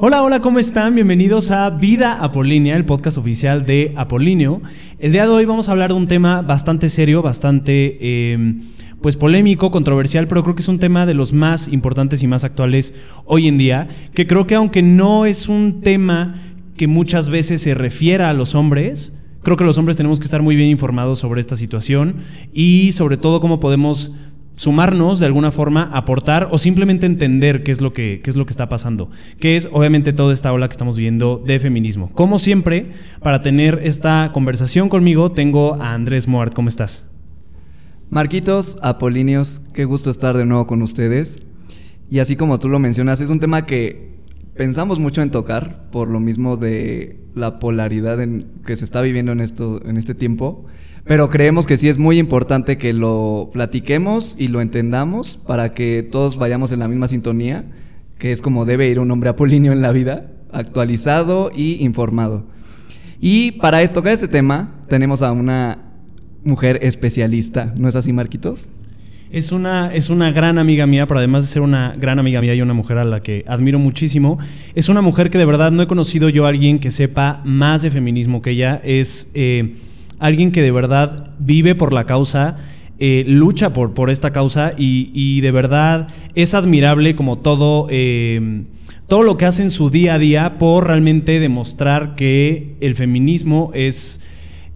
Hola, hola, ¿cómo están? Bienvenidos a Vida Apolínea, el podcast oficial de Apolineo. El día de hoy vamos a hablar de un tema bastante serio, bastante em, pues polémico, controversial, pero creo que es un tema de los más importantes y más actuales hoy en día, que creo que aunque no es un tema que muchas veces se refiera a los hombres, creo que los hombres tenemos que estar muy bien informados sobre esta situación y sobre todo cómo podemos sumarnos de alguna forma, aportar o simplemente entender qué es lo que, qué es lo que está pasando, que es obviamente toda esta ola que estamos viendo de feminismo. Como siempre, para tener esta conversación conmigo, tengo a Andrés Moart. ¿Cómo estás? Marquitos, Apolíneos, qué gusto estar de nuevo con ustedes. Y así como tú lo mencionas, es un tema que pensamos mucho en tocar, por lo mismo de la polaridad en, que se está viviendo en, esto, en este tiempo. Pero creemos que sí es muy importante que lo platiquemos y lo entendamos para que todos vayamos en la misma sintonía, que es como debe ir un hombre apolíneo en la vida, actualizado y informado. Y para tocar este tema tenemos a una mujer especialista, ¿no es así, Marquitos? Es una, es una gran amiga mía, pero además de ser una gran amiga mía y una mujer a la que admiro muchísimo, es una mujer que de verdad no he conocido yo a alguien que sepa más de feminismo que ella. Es eh, alguien que de verdad vive por la causa, eh, lucha por, por esta causa y, de verdad es admirable como todo, eh, todo lo que hace en su día a día por realmente demostrar que el feminismo es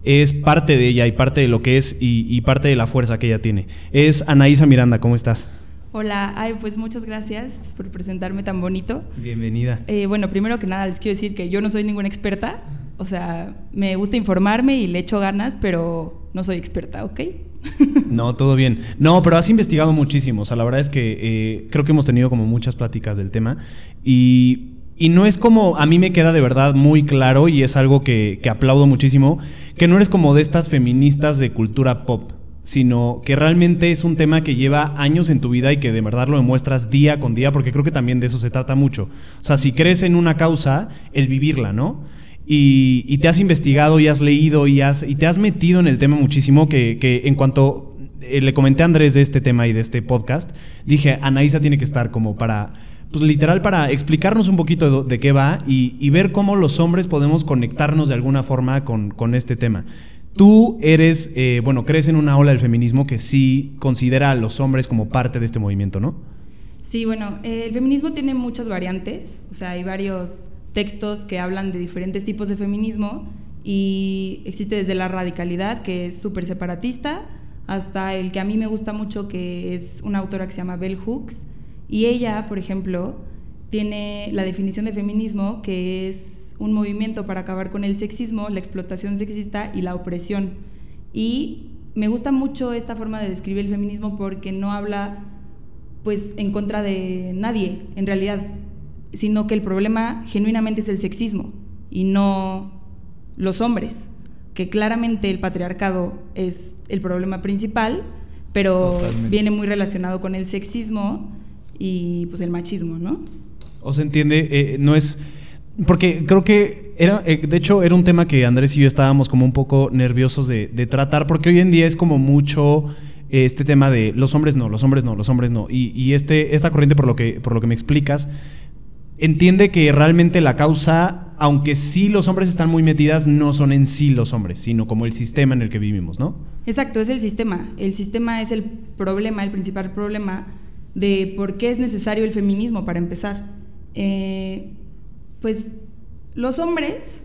es parte de ella y parte de lo que es y, parte de la fuerza que ella tiene. Es Anaísa Miranda, ¿cómo estás? Hola, ay, pues muchas gracias por presentarme tan bonito. Bienvenida. Eh, bueno, primero que nada les quiero decir que yo no soy ninguna experta, o sea, me gusta informarme y le echo ganas, pero no soy experta, ¿ok? No, todo bien. No, pero has investigado muchísimo. O sea, la verdad es que eh, creo que hemos tenido como muchas pláticas del tema. Y, no es como, a mí me queda de verdad muy claro y es algo que, que aplaudo muchísimo, que no eres como de estas feministas de cultura pop sino que realmente es un tema que lleva años en tu vida y que de verdad lo demuestras día con día, porque creo que también de eso se trata mucho. O sea, si crees en una causa, el vivirla, ¿no? Y, te has investigado y has leído y, has, y te has metido en el tema muchísimo que, en cuanto eh, le comenté a Andrés de este tema y de este podcast, dije, Anaísa tiene que estar como para, pues literal para explicarnos un poquito de, qué va y, ver cómo los hombres podemos conectarnos de alguna forma con, este tema. Tú eres, eh, bueno, crees en una ola del feminismo que sí considera a los hombres como parte de este movimiento, ¿no? Sí, bueno, el feminismo tiene muchas variantes, o sea, hay varios textos que hablan de diferentes tipos de feminismo y existe desde la radicalidad, que es súper separatista, hasta el que a mí me gusta mucho, que es una autora que se llama Bell Hooks. Y ella, por ejemplo, tiene la definición de feminismo, que es un movimiento para acabar con el sexismo, la explotación sexista y la opresión. Y me gusta mucho esta forma de describir el feminismo porque no habla pues en contra de nadie, en realidad sino que el problema genuinamente es el sexismo y no los hombres, que claramente el patriarcado es el problema principal, pero viene muy relacionado con el sexismo y pues el machismo, ¿no? O se entiende, eh, no es... Porque creo que era, eh, de hecho, era un tema que Andrés y yo estábamos como un poco nerviosos de, tratar, porque hoy en día es como mucho eh, este tema de los hombres no, los hombres no, los hombres no. Y, y este, esta corriente, por lo, que, por lo que me explicas, entiende que realmente la causa, aunque sí los hombres están muy metidas, no son en sí los hombres, sino como el sistema en el que vivimos, ¿no? Exacto, es el sistema. El sistema es el problema, el principal problema de por qué es necesario el feminismo para empezar. Eh, pues los hombres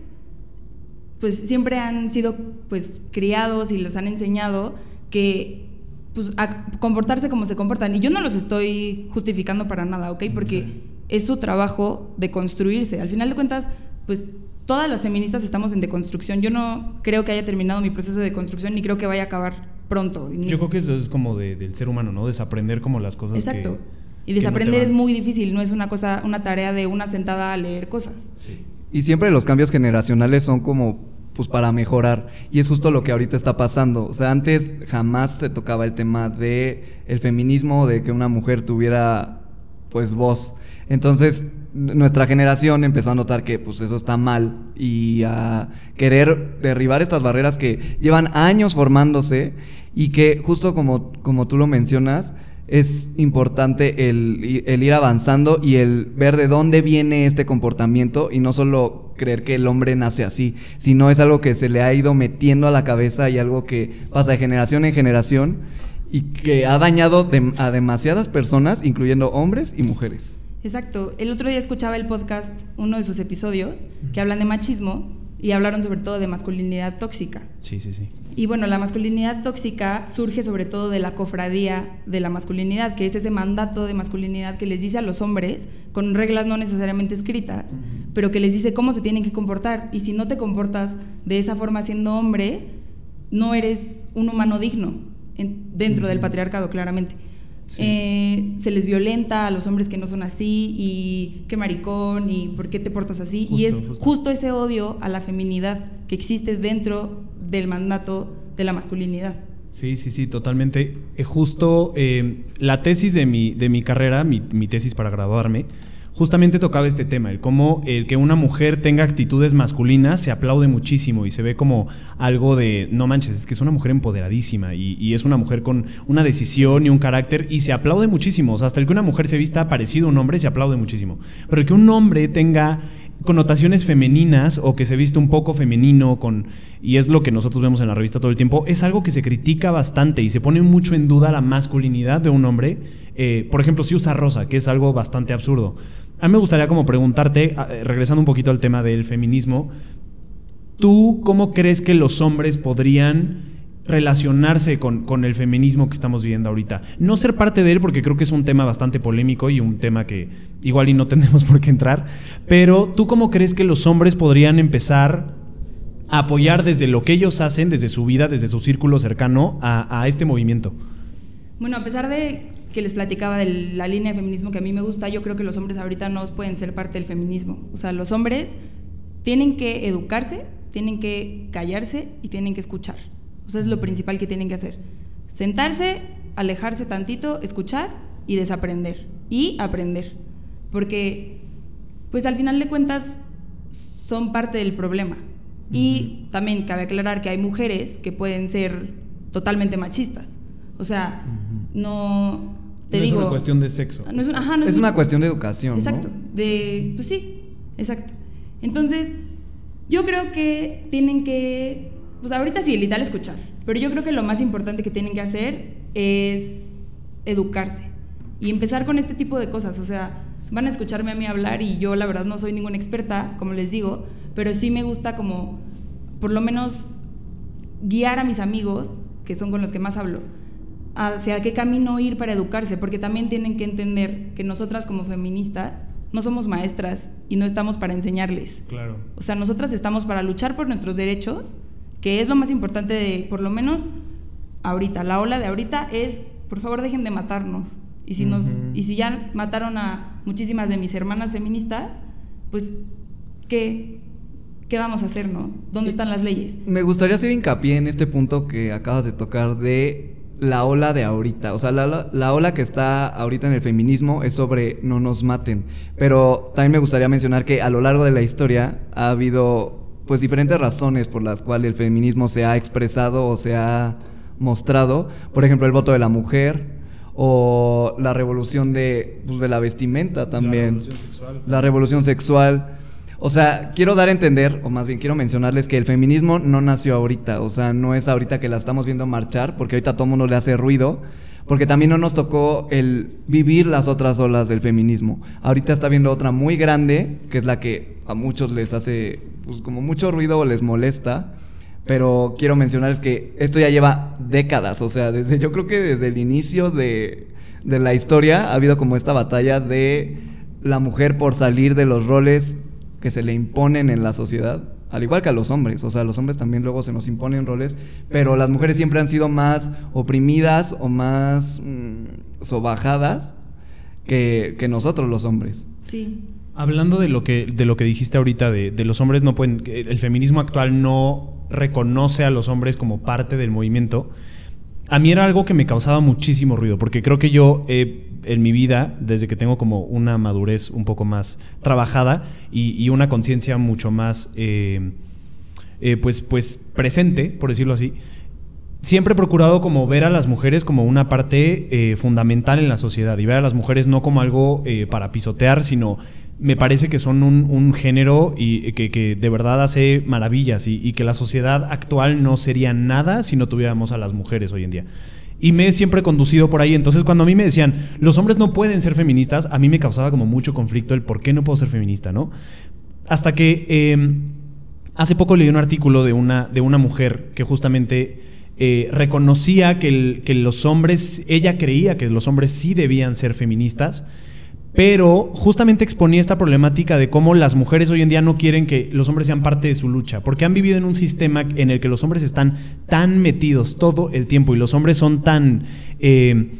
pues siempre han sido pues criados y los han enseñado que pues, a comportarse como se comportan. Y yo no los estoy justificando para nada, ¿ok? Porque es su trabajo de construirse. Al final de cuentas, pues todas las feministas estamos en deconstrucción. Yo no creo que haya terminado mi proceso de construcción ni creo que vaya a acabar pronto. Yo creo que eso es como del ser humano, ¿no? Desaprender como las cosas. Exacto. y desaprender es muy difícil, no es una cosa, una tarea de una sentada a leer cosas. Sí. Y siempre los cambios generacionales son como pues para mejorar y es justo lo que ahorita está pasando. O sea, antes jamás se tocaba el tema de el feminismo, de que una mujer tuviera pues voz. Entonces, nuestra generación empezó a notar que pues eso está mal y a querer derribar estas barreras que llevan años formándose y que justo como, como tú lo mencionas, es importante el, el, ir avanzando y el ver de dónde viene este comportamiento y no solo creer que el hombre nace así, sino es algo que se le ha ido metiendo a la cabeza y algo que pasa de generación en generación y que ha dañado a demasiadas personas, incluyendo hombres y mujeres. Exacto. El otro día escuchaba el podcast, uno de sus episodios, que hablan de machismo y hablaron sobre todo de masculinidad tóxica. Sí, sí, sí. Y bueno, la masculinidad tóxica surge sobre todo de la cofradía de la masculinidad, que es ese mandato de masculinidad que les dice a los hombres, con reglas no necesariamente escritas, pero que les dice cómo se tienen que comportar. Y si no te comportas de esa forma siendo hombre, no eres un humano digno dentro del patriarcado, claramente. Eh, se les violenta a los hombres que no son así y qué maricón y por qué te portas así. y es justo. ese odio a la feminidad que existe dentro del mandato de la masculinidad. Sí, sí, sí, totalmente. Eh, justo eh, la tesis de mi, de mi carrera, mi, mi tesis para graduarme, justamente tocaba este tema, el cómo el que una mujer tenga actitudes masculinas se aplaude muchísimo y se ve como algo de, no manches, es que es una mujer empoderadísima y, es una mujer con una decisión y un carácter y se aplaude muchísimo, o sea, hasta el que una mujer se vista parecido a un hombre se aplaude muchísimo, pero el que un hombre tenga connotaciones femeninas o que se viste un poco femenino con y es lo que nosotros vemos en la revista todo el tiempo es algo que se critica bastante y se pone mucho en duda la masculinidad de un hombre eh, por ejemplo si usa rosa que es algo bastante absurdo a mí me gustaría como preguntarte, eh, regresando un poquito al tema del feminismo, ¿tú cómo crees que los hombres podrían relacionarse con, el feminismo que estamos viviendo ahorita? No ser parte de él porque creo que es un tema bastante polémico y un tema que igual y no tenemos por qué entrar, pero ¿tú cómo crees que los hombres podrían empezar a apoyar desde lo que ellos hacen, desde su vida, desde su círculo cercano a, a este movimiento? Bueno, a pesar de que les platicaba de la línea de feminismo que a mí me gusta, yo creo que los hombres ahorita no pueden ser parte del feminismo. O sea, los hombres tienen que educarse, tienen que callarse y tienen que escuchar. O sea, es lo principal que tienen que hacer. Sentarse, alejarse tantito, escuchar y desaprender. Y aprender. Porque, pues al final de cuentas, son parte del problema. Y también cabe aclarar que hay mujeres que pueden ser totalmente machistas. O sea, no, no es una cuestión de sexo. es, una cuestión de educación. Exacto. De, pues sí, exacto. Entonces, yo creo que tienen que, pues ahorita sí, literal escuchar, pero yo creo que lo más importante que tienen que hacer es educarse y empezar con este tipo de cosas. O sea, van a escucharme a mí hablar y yo la verdad no soy ninguna experta, como les digo, pero sí me gusta como, por lo menos, guiar a mis amigos, que son con los que más hablo, hacia qué camino ir para educarse, porque también tienen que entender que nosotras como feministas no somos maestras y no estamos para enseñarles. Claro. O sea, nosotras estamos para luchar por nuestros derechos, que es lo más importante de, por lo menos ahorita, la ola de ahorita es, por favor, dejen de matarnos. Y si, nos, y si ya mataron a muchísimas de mis hermanas feministas, pues, ¿qué, ¿qué vamos a hacer, no? ¿Dónde están las leyes? Me gustaría hacer hincapié en este punto que acabas de tocar de la ola de ahorita. O sea, la, ola que está ahorita en el feminismo es sobre no nos maten. Pero también me gustaría mencionar que a lo largo de la historia ha habido pues diferentes razones por las cuales el feminismo se ha expresado o se ha mostrado. Por ejemplo, el voto de la mujer o la revolución de, pues, de la vestimenta también. La revolución sexual. La revolución sexual. O sea, quiero dar a entender, o más bien quiero mencionarles que el feminismo no nació ahorita, o sea, no es ahorita que la estamos viendo marchar, porque ahorita todo mundo le hace ruido, porque también no nos tocó el vivir las otras olas del feminismo. Ahorita está viendo otra muy grande, que es la que a muchos les hace pues, como mucho ruido o les molesta, pero quiero mencionarles que esto ya lleva décadas, o sea, desde yo creo que desde el inicio de, de la historia ha habido como esta batalla de la mujer por salir de los roles que se le imponen en la sociedad, al igual que a los hombres, o sea, a los hombres también luego se nos imponen roles, pero las mujeres siempre han sido más oprimidas o más mm, sobajadas que, nosotros los hombres. Sí. Hablando de lo que, de lo que dijiste ahorita, de, de, los hombres no pueden, el feminismo actual no reconoce a los hombres como parte del movimiento, a mí era algo que me causaba muchísimo ruido, porque creo que yo en mi vida, desde que tengo como una madurez un poco más trabajada y, una conciencia mucho más eh, eh, pues, pues presente, por decirlo así, siempre he procurado como ver a las mujeres como una parte eh, fundamental en la sociedad y ver a las mujeres no como algo para pisotear, sino me parece que son un, género y que, de verdad hace maravillas y, que la sociedad actual no sería nada si no tuviéramos a las mujeres hoy en día. Y me he siempre conducido por ahí. Entonces, cuando a mí me decían, los hombres no pueden ser feministas, a mí me causaba como mucho conflicto el por qué no puedo ser feminista, ¿no? Hasta que em, hace poco leí un artículo de una, de una mujer que justamente eh, reconocía que, que los hombres, ella creía que los hombres sí debían ser feministas, pero justamente exponía esta problemática de cómo las mujeres hoy en día no quieren que los hombres sean parte de su lucha, porque han vivido en un sistema en el que los hombres están tan metidos todo el tiempo y los hombres son tan... Eh,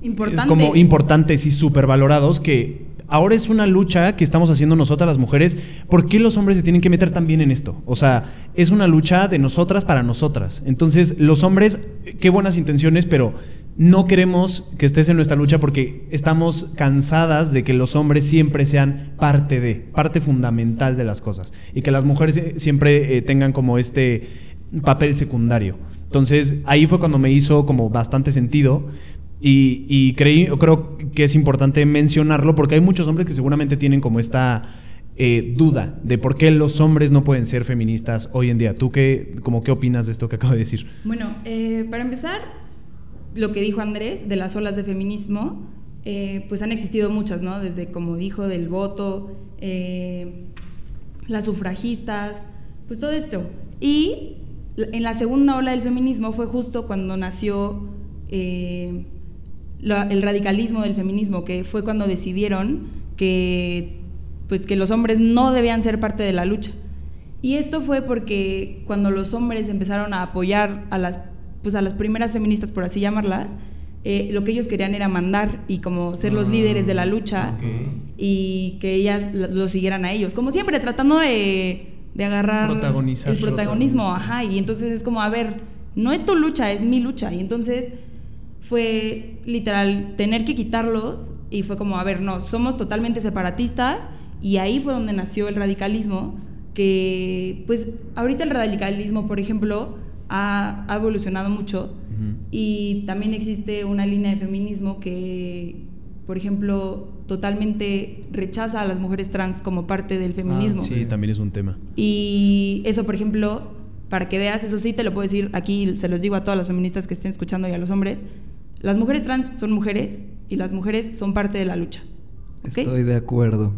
importantes. como importantes y supervalorados que Ahora es una lucha que estamos haciendo nosotras las mujeres. ¿Por qué los hombres se tienen que meter también en esto? O sea, es una lucha de nosotras para nosotras. Entonces, los hombres, qué buenas intenciones, pero no queremos que estés en nuestra lucha porque estamos cansadas de que los hombres siempre sean parte de, parte fundamental de las cosas. Y que las mujeres siempre eh, tengan como este papel secundario. Entonces, ahí fue cuando me hizo como bastante sentido y, creí, creo que es importante mencionarlo porque hay muchos hombres que seguramente tienen como esta eh, duda de por qué los hombres no pueden ser feministas hoy en día. ¿Tú qué, como, qué opinas de esto que acabo de decir? Bueno, eh, para empezar, lo que dijo Andrés de las olas de feminismo, eh, pues han existido muchas, ¿no? Desde, como dijo, del voto, las sufragistas, pues todo esto. Y en la segunda ola del feminismo fue justo cuando nació el radicalismo del feminismo, que fue cuando decidieron que, pues, que los hombres no debían ser parte de la lucha. Y esto fue porque cuando los hombres empezaron a apoyar a las, pues, a las primeras feministas, por así llamarlas, eh, lo que ellos querían era mandar y como ser los líderes de la lucha y que ellas lo siguieran a ellos. Como siempre, tratando de, de agarrar el protagonismo. Ajá, y entonces es como, a ver, no es tu lucha, es mi lucha. Y entonces fue literal tener que quitarlos y fue como, a ver, no, somos totalmente separatistas y ahí fue donde nació el radicalismo, que pues ahorita el radicalismo, por ejemplo, ha, evolucionado mucho y también existe una línea de feminismo que, por ejemplo, totalmente rechaza a las mujeres trans como parte del feminismo. sí, también es un tema. Y eso, por ejemplo, para que veas, eso sí te lo puedo decir aquí, se los digo a todas las feministas que estén escuchando y a los hombres, las mujeres trans son mujeres y las mujeres son parte de la lucha. Estoy de acuerdo.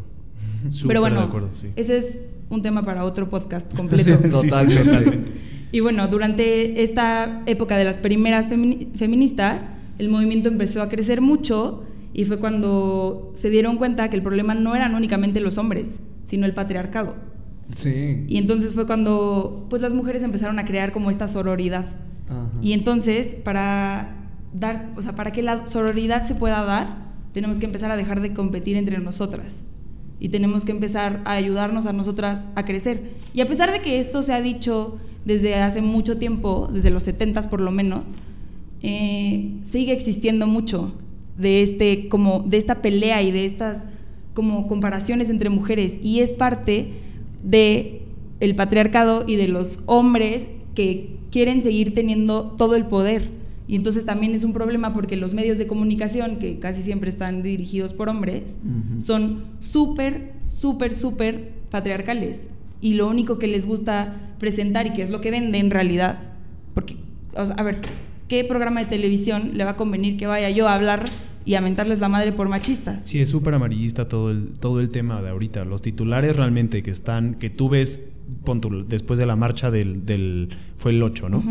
Pero bueno, ese es un tema para otro podcast completo. totalmente. Y bueno, durante esta época de las primeras feministas, el movimiento empezó a crecer mucho y fue cuando se dieron cuenta que el problema no eran únicamente los hombres, sino el patriarcado. Sí. Y entonces fue cuando pues las mujeres empezaron a crear como esta sororidad. Y entonces para dar, o sea, para que la sororidad se pueda dar, tenemos que empezar a dejar de competir entre nosotras y tenemos que empezar a ayudarnos a nosotras a crecer. Y a pesar de que esto se ha dicho desde hace mucho tiempo, desde los 70 por lo menos, eh, sigue existiendo mucho de, este, como, de esta pelea y de estas como comparaciones entre mujeres y es parte de patriarcado y de los hombres que quieren seguir teniendo todo el poder y entonces también es un problema porque los medios de comunicación, que casi siempre están dirigidos por hombres, son súper, súper, súper patriarcales. Y lo único que les gusta presentar y que es lo que vende en realidad, porque, a ver, ¿qué programa de televisión le va a convenir que vaya yo a hablar y a mentarles la madre por machistas? Sí, es súper amarillista todo el, todo el tema de ahorita. Los titulares realmente que están, que tú ves, después de la marcha del, del fue el 8, ¿no?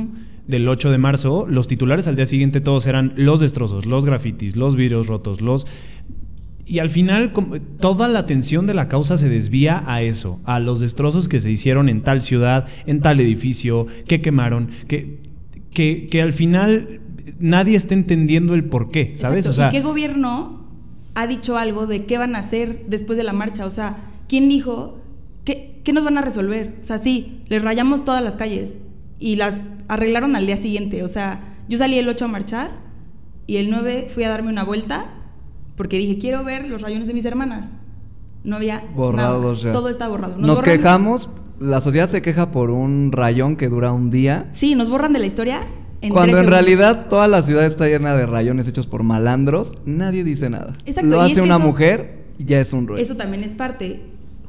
Del 8 de marzo, los titulares al día siguiente todos eran los destrozos, los grafitis, los vidrios rotos, los... Y al final toda la atención de la causa se desvía a eso, a los destrozos que se hicieron en tal ciudad, en tal edificio, que quemaron, que, que, al final nadie está entendiendo el por qué, ¿sabes? O sea, ¿Y qué gobierno ha dicho algo de qué van a hacer después de la marcha? O sea, ¿quién dijo qué, qué nos van a resolver? O sea, sí, les rayamos todas las calles, y las arreglaron al día siguiente. O sea, yo salí el 8 a marchar y el 9 fui a darme una vuelta porque dije, quiero ver los rayones de mis hermanas. No había borrados nada. Todo está borrado. Nos, quejamos, la sociedad se queja por un rayón que dura un día. Sí, nos borran de la historia en Cuando en segundos. realidad toda la ciudad está llena de rayones hechos por malandros, nadie dice nada. Exacto, Lo y es hace una eso- mujer y ya es un rollo. Eso también es parte.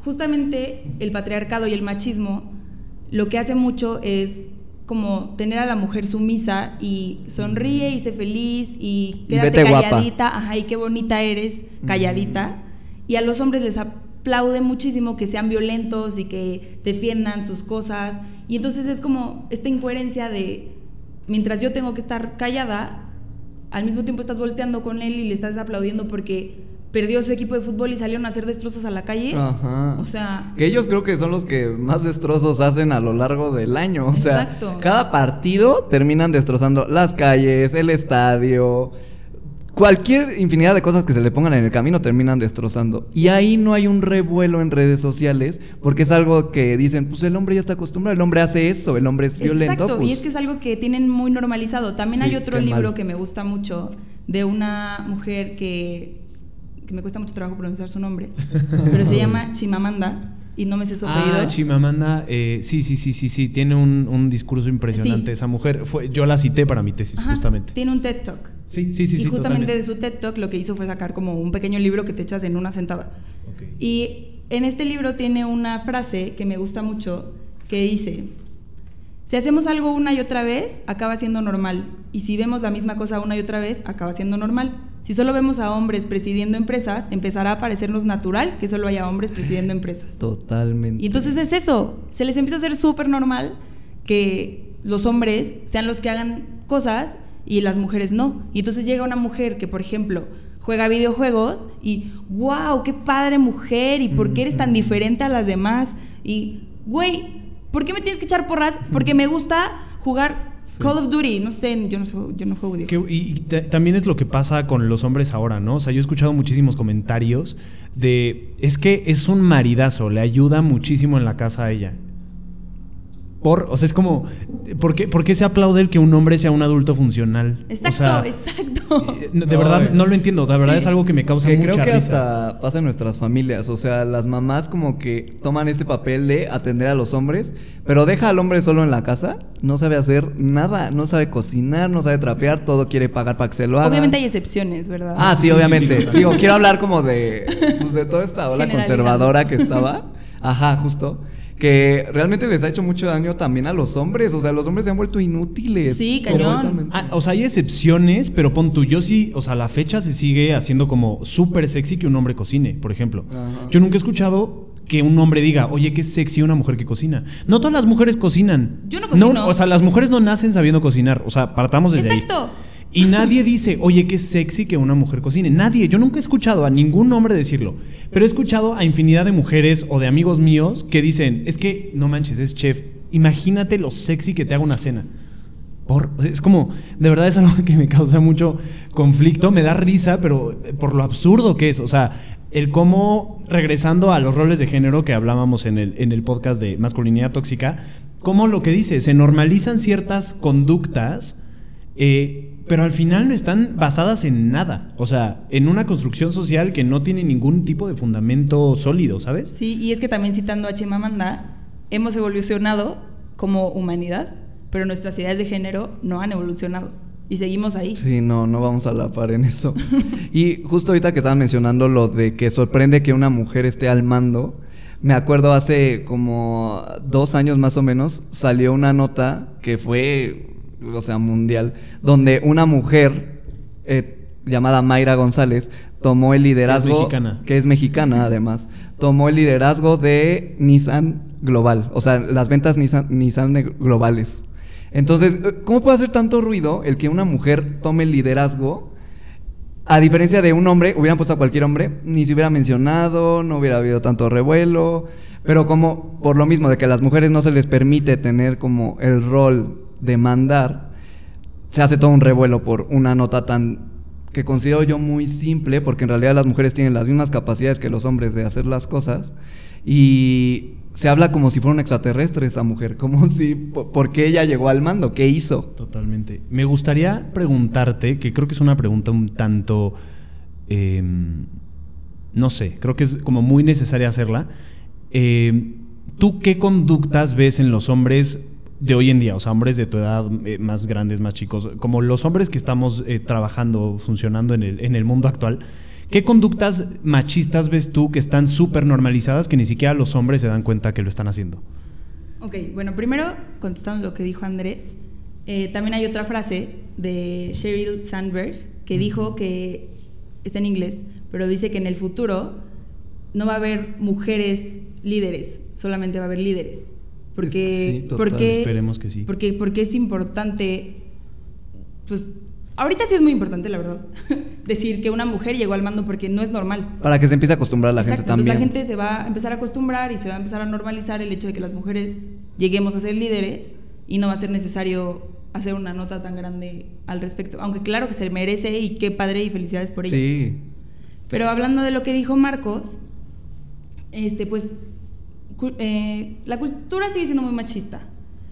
Justamente el patriarcado y el machismo lo que hace mucho es como tener a la mujer sumisa y sonríe y sé feliz y quédate vete guapa. calladita, ajá, y qué bonita eres, calladita. Y a los hombres les aplaude muchísimo que sean violentos y que defiendan sus cosas. Y entonces es como esta incoherencia de, mientras yo tengo que estar callada, al mismo tiempo estás volteando con él y le estás aplaudiendo porque perdió su equipo de fútbol y salieron a hacer destrozos a la calle. Ajá. O sea, Que ellos creo que son los que más destrozos hacen a lo largo del año. O sea, Exacto. cada partido terminan destrozando las calles, el estadio. Cualquier infinidad de cosas que se le pongan en el camino terminan destrozando. Y ahí no hay un revuelo en redes sociales, porque es algo que dicen, pues el hombre ya está acostumbrado, el hombre hace eso, el hombre es violento. Exacto, y pues, es que es algo que tienen muy normalizado. También Sí, hay otro libro mal. que me gusta mucho de una mujer que, que me cuesta mucho trabajo pronunciar su nombre, pero se llama Chimamanda y no me sé su apellido. Ah, Chimamanda, eh, sí, sí, sí, sí, sí, tiene un, un discurso impresionante Sí. esa mujer. Fue, yo la cité para mi tesis, Ajá, justamente. Tiene un TED Talk. Sí, sí, sí, y sí, justamente totalmente. de su TED Talk lo que hizo fue sacar como un pequeño libro que te echas en una sentada. Ok. Y en este libro tiene una frase que me gusta mucho que dice, si hacemos algo una y otra vez, acaba siendo normal. Y si vemos la misma cosa una y otra vez, acaba siendo normal. Si solo vemos a hombres presidiendo empresas, empezará a parecernos natural que solo haya hombres presidiendo empresas. Totalmente. Y entonces es eso, se les empieza a hacer súper normal que los hombres sean los que hagan cosas y las mujeres no. Y entonces llega una mujer que, por ejemplo, juega videojuegos y, wow, qué padre mujer, y por qué eres tan diferente a las demás. Y, güey, ¿por qué me tienes que echar porras? Porque me gusta jugar Call of Duty, no sé, yo no, sé, yo no juego Que- videojuegos. y y ta- también es lo que pasa con los hombres ahora, ¿no? O sea, yo he escuchado muchísimos comentarios de, es que es un maridazo, le ayuda muchísimo en la casa a ella. Por, o sea, es como, ¿por qué, por qué se aplaude el que un hombre sea un adulto funcional? O Exacto, sea, exacto. eh, De verdad, no lo entiendo. De verdad Sí. es algo que me causa Que mucha creo que risa. hasta pasa en nuestras familias, o sea, las mamás como que toman este papel de atender a los hombres, pero deja al hombre solo en la casa, no sabe hacer nada, no sabe cocinar, no sabe trapear, todo quiere pagar para que se lo haga. Obviamente hay excepciones, ¿verdad? Ah, sí, Sí, sí, obviamente. sí. Digo, quiero hablar como de, pues, de toda esta ola conservadora que estaba. Ajá, justo. Que realmente les ha hecho mucho daño también a los hombres. O sea, los hombres se han vuelto inútiles. Sí, cañón. Ah, o sea, hay excepciones, pero pon tú, yo sí, o sea, la fecha se sigue haciendo como súper sexy que un hombre cocine, por ejemplo. Ajá. Yo nunca he escuchado que un hombre diga, oye, qué sexy una mujer que cocina. No todas las mujeres cocinan. Yo no cocino. o sea, las mujeres no nacen sabiendo cocinar. O sea, partamos desde Exacto. ahí. Y nadie dice, oye, qué sexy que una mujer cocine. Nadie. Yo nunca he escuchado a ningún hombre decirlo. Pero he escuchado a infinidad de mujeres o de amigos míos que dicen, es que, no manches, es chef. Imagínate lo sexy que te haga una cena. Por, es como, de verdad es algo que me causa mucho conflicto, me da risa, pero eh, por lo absurdo que es. O sea, el cómo, regresando a los roles de género que hablábamos en el, en el podcast de masculinidad tóxica, cómo lo que dice, se normalizan ciertas conductas, eh, pero al final no están basadas en nada. O sea, en una construcción social que no tiene ningún tipo de fundamento sólido, ¿sabes? Sí, y es que también citando a Chimamanda, hemos evolucionado como humanidad, pero nuestras ideas de género no han evolucionado. Y seguimos ahí. Sí, no, no vamos a la par en eso. y justo ahorita que estaban mencionando lo de que sorprende que una mujer esté al mando, me acuerdo hace como dos años más o menos salió una nota que fue, o sea, mundial, donde una mujer eh, llamada Mayra González tomó el liderazgo, mexicana. que es mexicana además, tomó el liderazgo de Nissan Global, o sea, las ventas Nissan, Nissan globales. Entonces, eh, ¿cómo puede hacer tanto ruido el que una mujer tome el liderazgo? A diferencia de un hombre, hubieran puesto a cualquier hombre, ni se hubiera mencionado, no hubiera habido tanto revuelo, pero como por lo mismo de que a las mujeres no se les permite tener como el rol de mandar, se hace todo un revuelo por una nota tan que considero yo muy simple, porque en realidad las mujeres tienen las mismas capacidades que los hombres de hacer las cosas, y se habla como si fuera un extraterrestre esa mujer, como si, po- ¿por qué ella llegó al mando? ¿Qué hizo? Totalmente. Me gustaría preguntarte, que creo que es una pregunta un tanto, eh, no sé, creo que es como muy necesaria hacerla. Eh, ¿Tú qué conductas ves en los hombres de hoy en día, o sea, hombres de tu edad, eh, más grandes, más chicos, como los hombres que estamos eh, trabajando, funcionando en el, en el mundo actual, ¿qué conductas machistas ves tú que están súper normalizadas que ni siquiera los hombres se dan cuenta que lo están haciendo? Ok, bueno, primero, contestando lo que dijo Andrés, eh, también hay otra frase de Sheryl Sandberg que dijo que, está en inglés, pero dice que en el futuro no va a haber mujeres líderes, solamente va a haber líderes. Porque, Sí, total. porque, Esperemos que sí. Porque, porque es importante, pues, ahorita sí es muy importante, la verdad, decir que una mujer llegó al mando porque no es normal. Para que se empiece a acostumbrar la Exacto, gente también. Entonces la gente se va a empezar a acostumbrar y se va a empezar a normalizar el hecho de que las mujeres lleguemos a ser líderes y no va a ser necesario hacer una nota tan grande al respecto. Aunque claro que se merece y qué padre y felicidades por ello. Sí. Pero hablando de lo que dijo Marcos, este, pues eh, la cultura sigue siendo muy machista.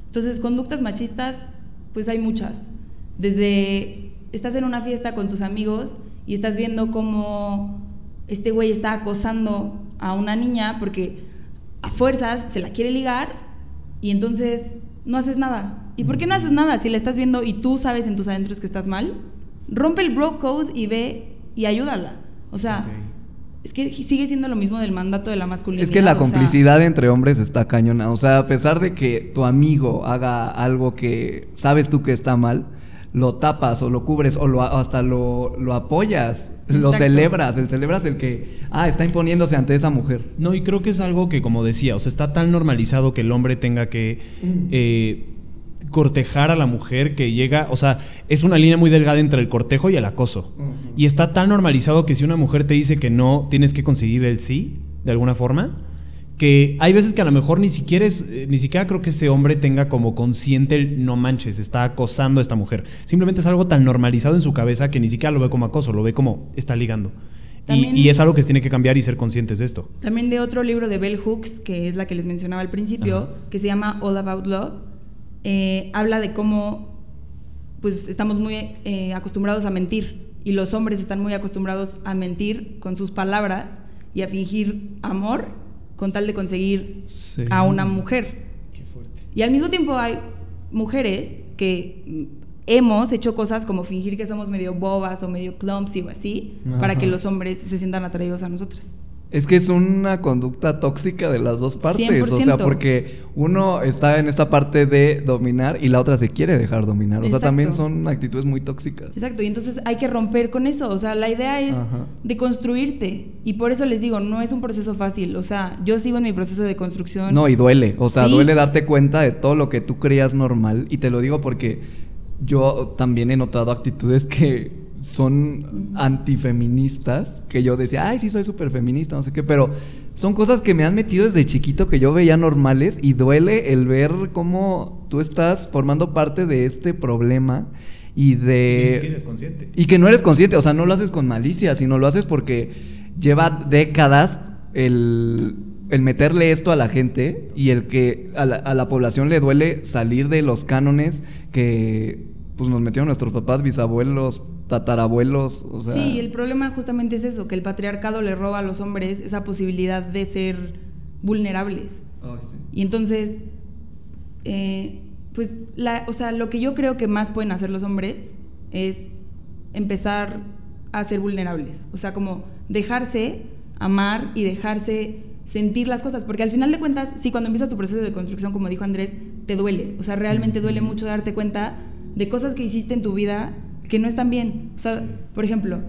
Entonces, conductas machistas, pues hay muchas. Desde estás en una fiesta con tus amigos y estás viendo cómo este güey está acosando a una niña porque a fuerzas se la quiere ligar y entonces no haces nada. ¿Y por qué no haces nada si la estás viendo y tú sabes en tus adentros que estás mal? Rompe el bro code y ve y ayúdala. O sea, es que sigue siendo lo mismo del mandato de la masculinidad. Es que la sea, complicidad entre hombres está cañona. O sea, a pesar de que tu amigo haga algo que sabes tú que está mal, lo tapas o lo cubres o lo, hasta lo, lo apoyas, lo celebras. El celebras el que, ah, está imponiéndose ante esa mujer. No, y creo que es algo que, como decía, o sea, está tan normalizado que el hombre tenga que eh, cortejar a la mujer que llega, o sea, es una línea muy delgada entre el cortejo y el acoso. Y está tan normalizado que si una mujer te dice que no, tienes que conseguir el sí, de alguna forma, que hay veces que a lo mejor ni siquiera es, eh, ni siquiera creo que ese hombre tenga como consciente el no manches, está acosando a esta mujer. Simplemente es algo tan normalizado en su cabeza que ni siquiera lo ve como acoso, lo ve como está ligando. Y, es algo que se tiene que cambiar y ser conscientes de esto. También de otro libro de Bell Hooks, que es la que les mencionaba al principio, Ajá. que se llama All About Love, eh, habla de cómo pues estamos muy eh, acostumbrados a mentir y los hombres están muy acostumbrados a mentir con sus palabras y a fingir amor con tal de conseguir Sí. a una mujer. Qué fuerte. Y al mismo tiempo hay mujeres que hemos hecho cosas como fingir que somos medio bobas o medio clumsy o así, para que los hombres se sientan atraídos a nosotras. Es que es una conducta tóxica de las dos partes. O sea, 100%. porque uno está en esta parte de dominar y la otra se quiere dejar dominar. O sea, también son actitudes muy tóxicas. Exacto, y entonces hay que romper con eso. O sea, la idea es Ajá. de construirte. Y por eso les digo, no es un proceso fácil. O sea, yo sigo en mi proceso de construcción. No, y duele. O sea, Sí. duele darte cuenta de todo lo que tú creías normal. Y te lo digo porque yo también he notado actitudes que son antifeministas. Que yo decía, ay, sí, soy súper feminista, no sé qué. Pero son cosas que me han metido desde chiquito que yo veía normales. Y duele el ver cómo tú estás formando parte de este problema. Y de... eres consciente. Y que no eres consciente, o sea, no lo haces con malicia, sino lo haces porque lleva décadas el, el meterle esto a la gente y el que a la, a la población le duele salir de los cánones que pues nos metieron nuestros papás, bisabuelos, tatarabuelos, o sea... Sí, el problema justamente es eso, que el patriarcado le roba a los hombres esa posibilidad de ser vulnerables. Sí. Y entonces, eh, pues, la, o sea, lo que yo creo que más pueden hacer los hombres es empezar a ser vulnerables. O sea, como dejarse amar y dejarse sentir las cosas. Porque al final de cuentas, sí, cuando empiezas tu proceso de construcción, como dijo Andrés, te duele. O sea, realmente duele mucho darte cuenta de cosas que hiciste en tu vida que no están bien. O sea, por ejemplo,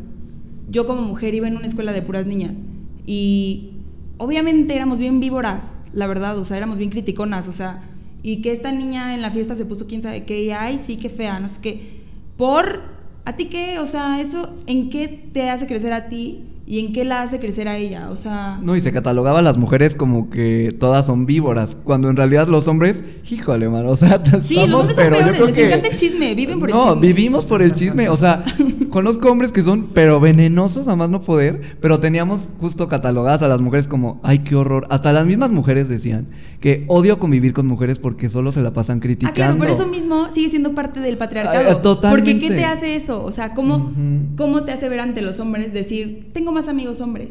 yo como mujer iba en una escuela de puras niñas y obviamente éramos bien víboras, la verdad, o sea, éramos bien criticonas, o sea, y que esta niña en la fiesta se puso quién sabe qué, y ay, sí, qué fea, no sé qué. Por, ¿a ti qué? O sea, eso, ¿en qué te hace crecer a ti y en qué la hace crecer a ella? O sea, No, y se catalogaba a las mujeres como que todas son víboras, cuando en realidad los hombres, híjole, mano, o sea, sí, estamos, los hombres pero son yo peores, creo les que encanta el chisme, viven por el no, chisme. vivimos por el chisme. O sea, conozco hombres que son, pero venenosos a más no poder. Pero teníamos justo catalogadas a las mujeres como, ay, qué horror. Hasta las mismas mujeres decían que odio convivir con mujeres porque solo se la pasan Ah, criticando. claro, por eso mismo sigue siendo parte del patriarcado. Ah, totalmente. Porque ¿qué te hace eso? O sea, ¿cómo. ¿cómo te hace ver ante los hombres decir, tengo más amigos hombres?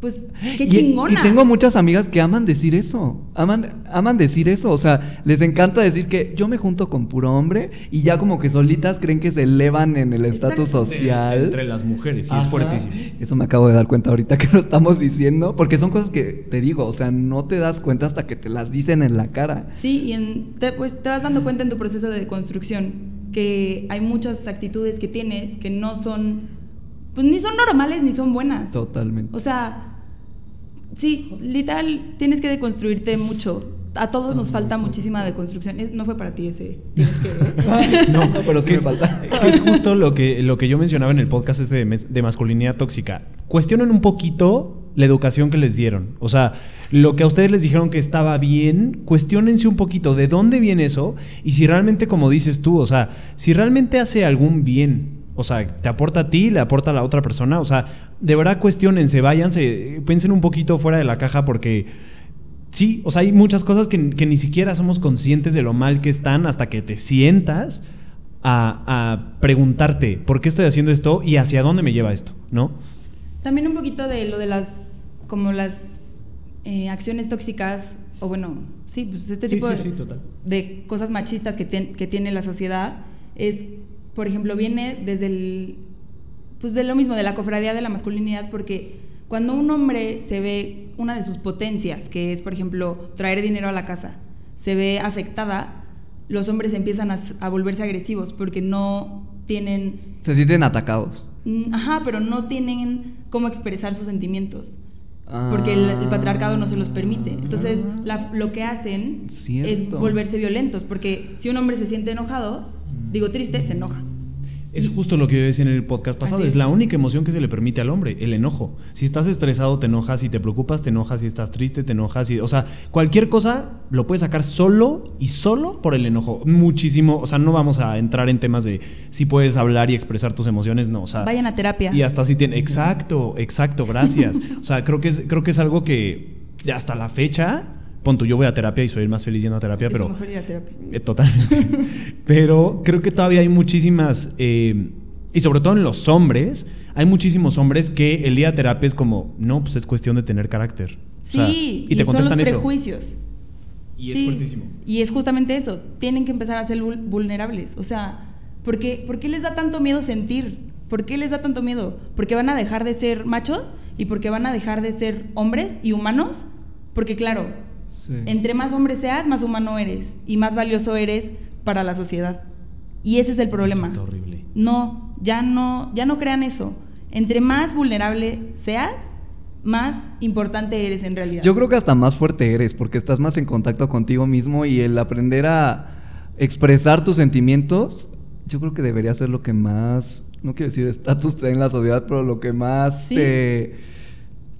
pues qué Y- chingona. Y, tengo muchas amigas que aman decir eso. Aman, aman decir eso. O sea, les encanta decir que yo me junto con puro hombre y ya como que solitas creen que se elevan en el estatus social. Entre las mujeres, y Ajá. es fuertísimo. Eso me acabo de dar cuenta ahorita que lo estamos diciendo. Porque son cosas que te digo, o sea, no te das cuenta hasta que te las dicen en la cara. Sí, y en- te, pues, te vas dando cuenta en tu proceso de construcción que hay muchas actitudes que tienes que no son, pues ni son normales ni son buenas. Totalmente. O sea, sí, literal, tienes que deconstruirte mucho. A todos nos falta muchísima deconstrucción. No fue para ti ese. Tienes que. No, pero sí que me es- falta. que es justo lo que, lo que yo mencionaba en el podcast este de, mes- de masculinidad tóxica. Cuestionen un poquito la educación que les dieron. O sea, lo que a ustedes les dijeron que estaba bien, cuestionense un poquito de dónde viene eso y si realmente, como dices tú, o sea, si realmente hace algún bien. O sea, te aporta a ti, le aporta a la otra persona. O sea, de verdad cuestionense, váyanse, piensen un poquito fuera de la caja porque Sí, o sea, hay muchas cosas que, que ni siquiera somos conscientes de lo mal que están hasta que te sientas a, a preguntarte por qué estoy haciendo esto y hacia dónde me lleva esto, ¿no? También un poquito de lo de las. como las eh, acciones tóxicas. O bueno, sí, pues este Sí, tipo sí, de, sí, total. de cosas machistas que, que tiene la sociedad es, por ejemplo, viene desde el, pues de lo mismo, de la cofradía de la masculinidad, porque cuando un hombre se ve una de sus potencias, que es, por ejemplo, traer dinero a la casa, se ve afectada, los hombres empiezan a, a volverse agresivos porque no tienen Se sienten atacados. Mm, Ajá, pero no tienen cómo expresar sus sentimientos. Porque el, el patriarcado no se los permite. Entonces, la- lo que hacen es Cierto. volverse violentos. Porque si un hombre se siente enojado, digo triste, se enoja. Es justo lo que yo decía en el podcast pasado. Es es. la única emoción que se le permite al hombre, el enojo. Si estás estresado, te enojas. Si te preocupas, te enojas. Si estás triste, te enojas. y- o sea, cualquier cosa lo puedes sacar solo y solo por el enojo. Muchísimo. O sea, no vamos a entrar en temas de si puedes hablar y expresar tus emociones. No, o sea. Vayan a terapia. Y hasta si tiene. Exacto, exacto, gracias. o sea, creo que es, creo que es algo que hasta la fecha. Pon yo voy a terapia y soy el más feliz yendo a terapia, Es pero. mejor ir a terapia. Eh, Totalmente. Pero creo que todavía hay muchísimas, eh, y sobre todo en los hombres, hay muchísimos hombres que el día de terapia es como, no, pues es cuestión de tener carácter. O Sí, sea, y, y te son los eso. prejuicios. Y es fuertísimo. Y es justamente eso. Tienen que empezar a ser vul- vulnerables. O sea, ¿por qué, por qué les da tanto miedo sentir? ¿Por qué les da tanto miedo? ¿Porque van a dejar de ser machos? ¿Y porque van a dejar de ser hombres y humanos? Porque claro, Sí. entre más hombre seas, más humano eres. Y más valioso eres para la sociedad. Y ese es el problema. Eso está horrible. No, ya no, ya no crean eso. Entre más vulnerable seas, más importante eres en realidad. Yo creo que hasta más fuerte eres porque estás más en contacto contigo mismo y el aprender a expresar tus sentimientos, yo creo que debería ser lo que más, no quiero decir estatus te da en la sociedad, pero lo que más Sí. te...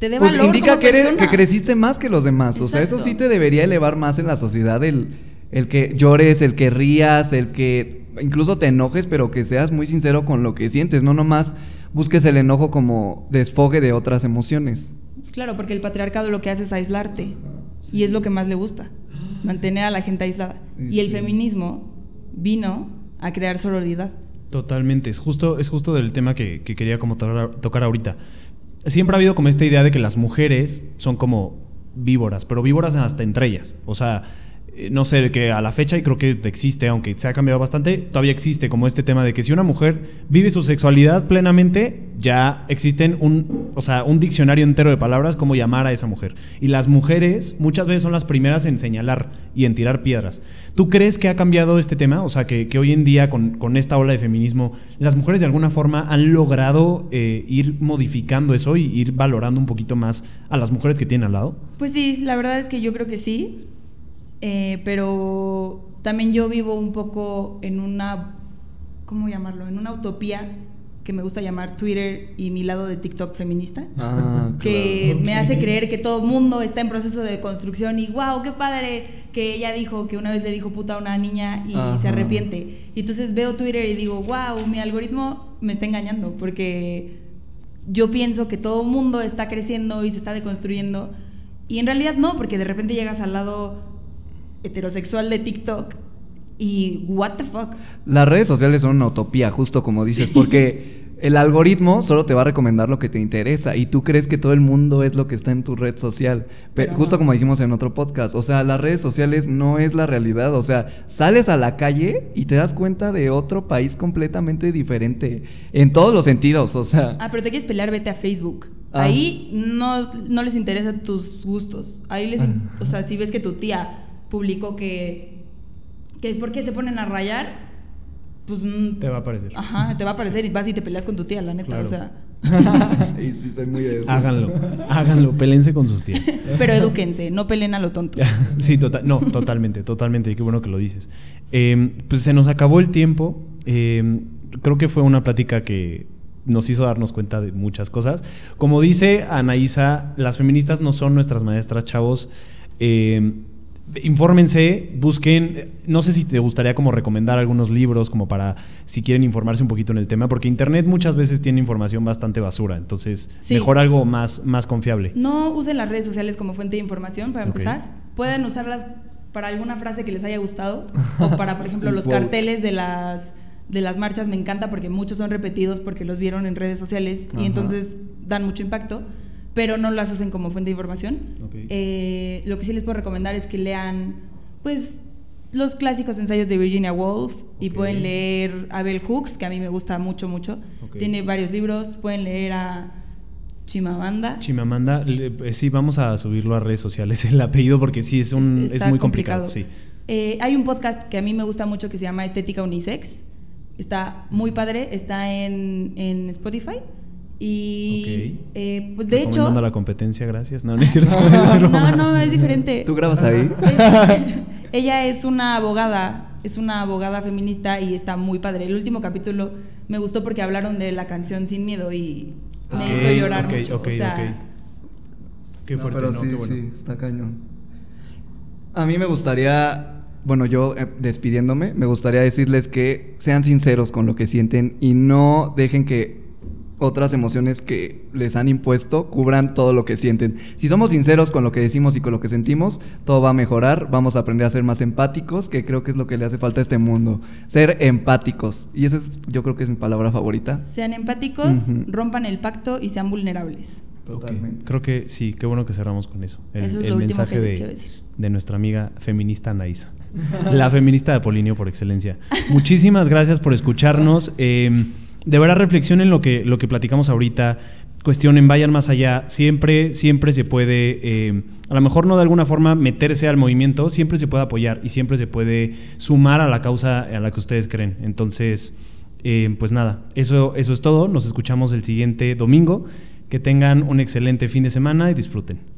te dé Pues valor indica como que, eres- que creciste más que los demás. O sea, eso sí te debería elevar más en la sociedad el, el que llores, el que rías, el que incluso te enojes, pero que seas muy sincero con lo que sientes, no nomás busques el enojo como desfogue de otras emociones. Pues Claro, porque el patriarcado lo que hace es aislarte. Y es lo que más le gusta, mantener a la gente aislada. Y el Sí. feminismo vino a crear sororidad. Totalmente, es justo, es justo del tema que, que quería como tocar, tocar ahorita. Siempre ha habido como esta idea de que las mujeres son como víboras, pero víboras hasta entre ellas. O sea, no sé, que a la fecha, y creo que existe, aunque se ha cambiado bastante, todavía existe como este tema de que si una mujer vive su sexualidad plenamente, ya existen un, o sea, un diccionario entero de palabras como llamar a esa mujer. Y las mujeres muchas veces son las primeras en señalar y en tirar piedras. ¿Tú crees que ha cambiado este tema? O sea, que, que hoy en día con, con esta ola de feminismo, las mujeres de alguna forma han logrado eh, ir modificando eso y ir valorando un poquito más a las mujeres que tienen al lado. Pues sí, la verdad es que yo creo que sí. Eh, pero también yo vivo un poco en una, ¿cómo llamarlo? En una utopía que me gusta llamar Twitter y mi lado de TikTok feminista. Ah, que claro. me hace creer que todo el mundo está en proceso de construcción y wow, qué padre que ella dijo que una vez le dijo puta a una niña y Ajá. se arrepiente. Y entonces veo Twitter y digo, wow, mi algoritmo me está engañando porque yo pienso que todo el mundo está creciendo y se está deconstruyendo y en realidad no, porque de repente llegas al lado heterosexual de TikTok y what the fuck. Las redes sociales son una utopía, justo como dices, porque el algoritmo solo te va a recomendar lo que te interesa y tú crees que todo el mundo es lo que está en tu red social. Pero, justo como dijimos en otro podcast, o sea, las redes sociales no es la realidad. O sea, sales a la calle y te das cuenta de otro país completamente diferente en todos los sentidos. O sea. Ah, pero te quieres pelear, vete a Facebook. Ah. Ahí no, no les interesan tus gustos. Ahí les, Ah. o sea, si ves que tu tía publicó que, que ¿por qué se ponen a rayar? Pues mm, Te va a aparecer. Ajá, te va a aparecer y vas y te peleas con tu tía, la neta, Claro. o sea. y sí, soy muy de esos. Háganlo, háganlo, pelense con sus tías. Pero edúquense, no peleen a lo tonto. Sí, tota- no, totalmente, totalmente. y Qué bueno que lo dices. Eh, pues se nos acabó el tiempo. Eh, creo que fue una plática que nos hizo darnos cuenta de muchas cosas. Como dice Anaísa, las feministas no son nuestras maestras, chavos. Eh, infórmense, busquen. No sé si te gustaría como recomendar algunos libros como para si quieren informarse un poquito en el tema, porque internet muchas veces tiene información bastante basura. Entonces, Sí. mejor algo más, más confiable. No usen las redes sociales como fuente de información, para empezar. Pueden usarlas para alguna frase que les haya gustado o para, por ejemplo, los carteles de las, de las marchas. Me encanta porque muchos son repetidos porque los vieron en redes sociales Ajá. y entonces dan mucho impacto, pero no las usen como fuente de información. Eh, lo que sí les puedo recomendar es que lean, pues, los clásicos ensayos de Virginia Woolf y pueden leer a Bell Hooks, que a mí me gusta mucho, mucho. Tiene varios libros. Pueden leer a Chimamanda. Chimamanda, le- eh, sí, vamos a subirlo a redes sociales el apellido porque sí es un es, muy complicado, sí. Eh, hay un podcast que a mí me gusta mucho que se llama Estética Unisex. Está muy padre, está en, en Spotify. Y Ok. eh, pues de hecho. La competencia, gracias. No, no es cierto. no, no, es diferente. ¿Tú grabas ahí? Es- ella es una abogada, es una abogada feminista y está muy padre. El último capítulo me gustó porque hablaron de la canción Sin Miedo y me Ok, hizo llorar ok, mucho. ok, o sea, ok. Qué No, fuerte, pero ¿no? sí, Qué bueno. sí, está cañón. A mí me gustaría, bueno, yo eh, despidiéndome, me gustaría decirles que sean sinceros con lo que sienten y no dejen que otras emociones que les han impuesto cubran todo lo que sienten. Si somos sinceros con lo que decimos y con lo que sentimos, todo va a mejorar, vamos a aprender a ser más empáticos, que creo que es lo que le hace falta a este mundo, ser empáticos. Y esa es, yo creo que es mi palabra favorita. sean empáticos, rompan el pacto y sean vulnerables. Totalmente. Creo que sí, qué bueno que cerramos con eso. El, Eso es el mensaje de, quiero decir. de nuestra amiga feminista Anaísa. La feminista de Apolinio por excelencia. Muchísimas gracias por escucharnos. Eh, de verdad reflexionen lo que, lo que platicamos ahorita. Cuestionen, vayan más allá. Siempre, siempre se puede, eh, a lo mejor no de alguna forma meterse al movimiento, siempre se puede apoyar y siempre se puede sumar a la causa a la que ustedes creen. Entonces, eh, pues nada, eso, eso es todo. Nos escuchamos el siguiente domingo. Que tengan un excelente fin de semana y disfruten.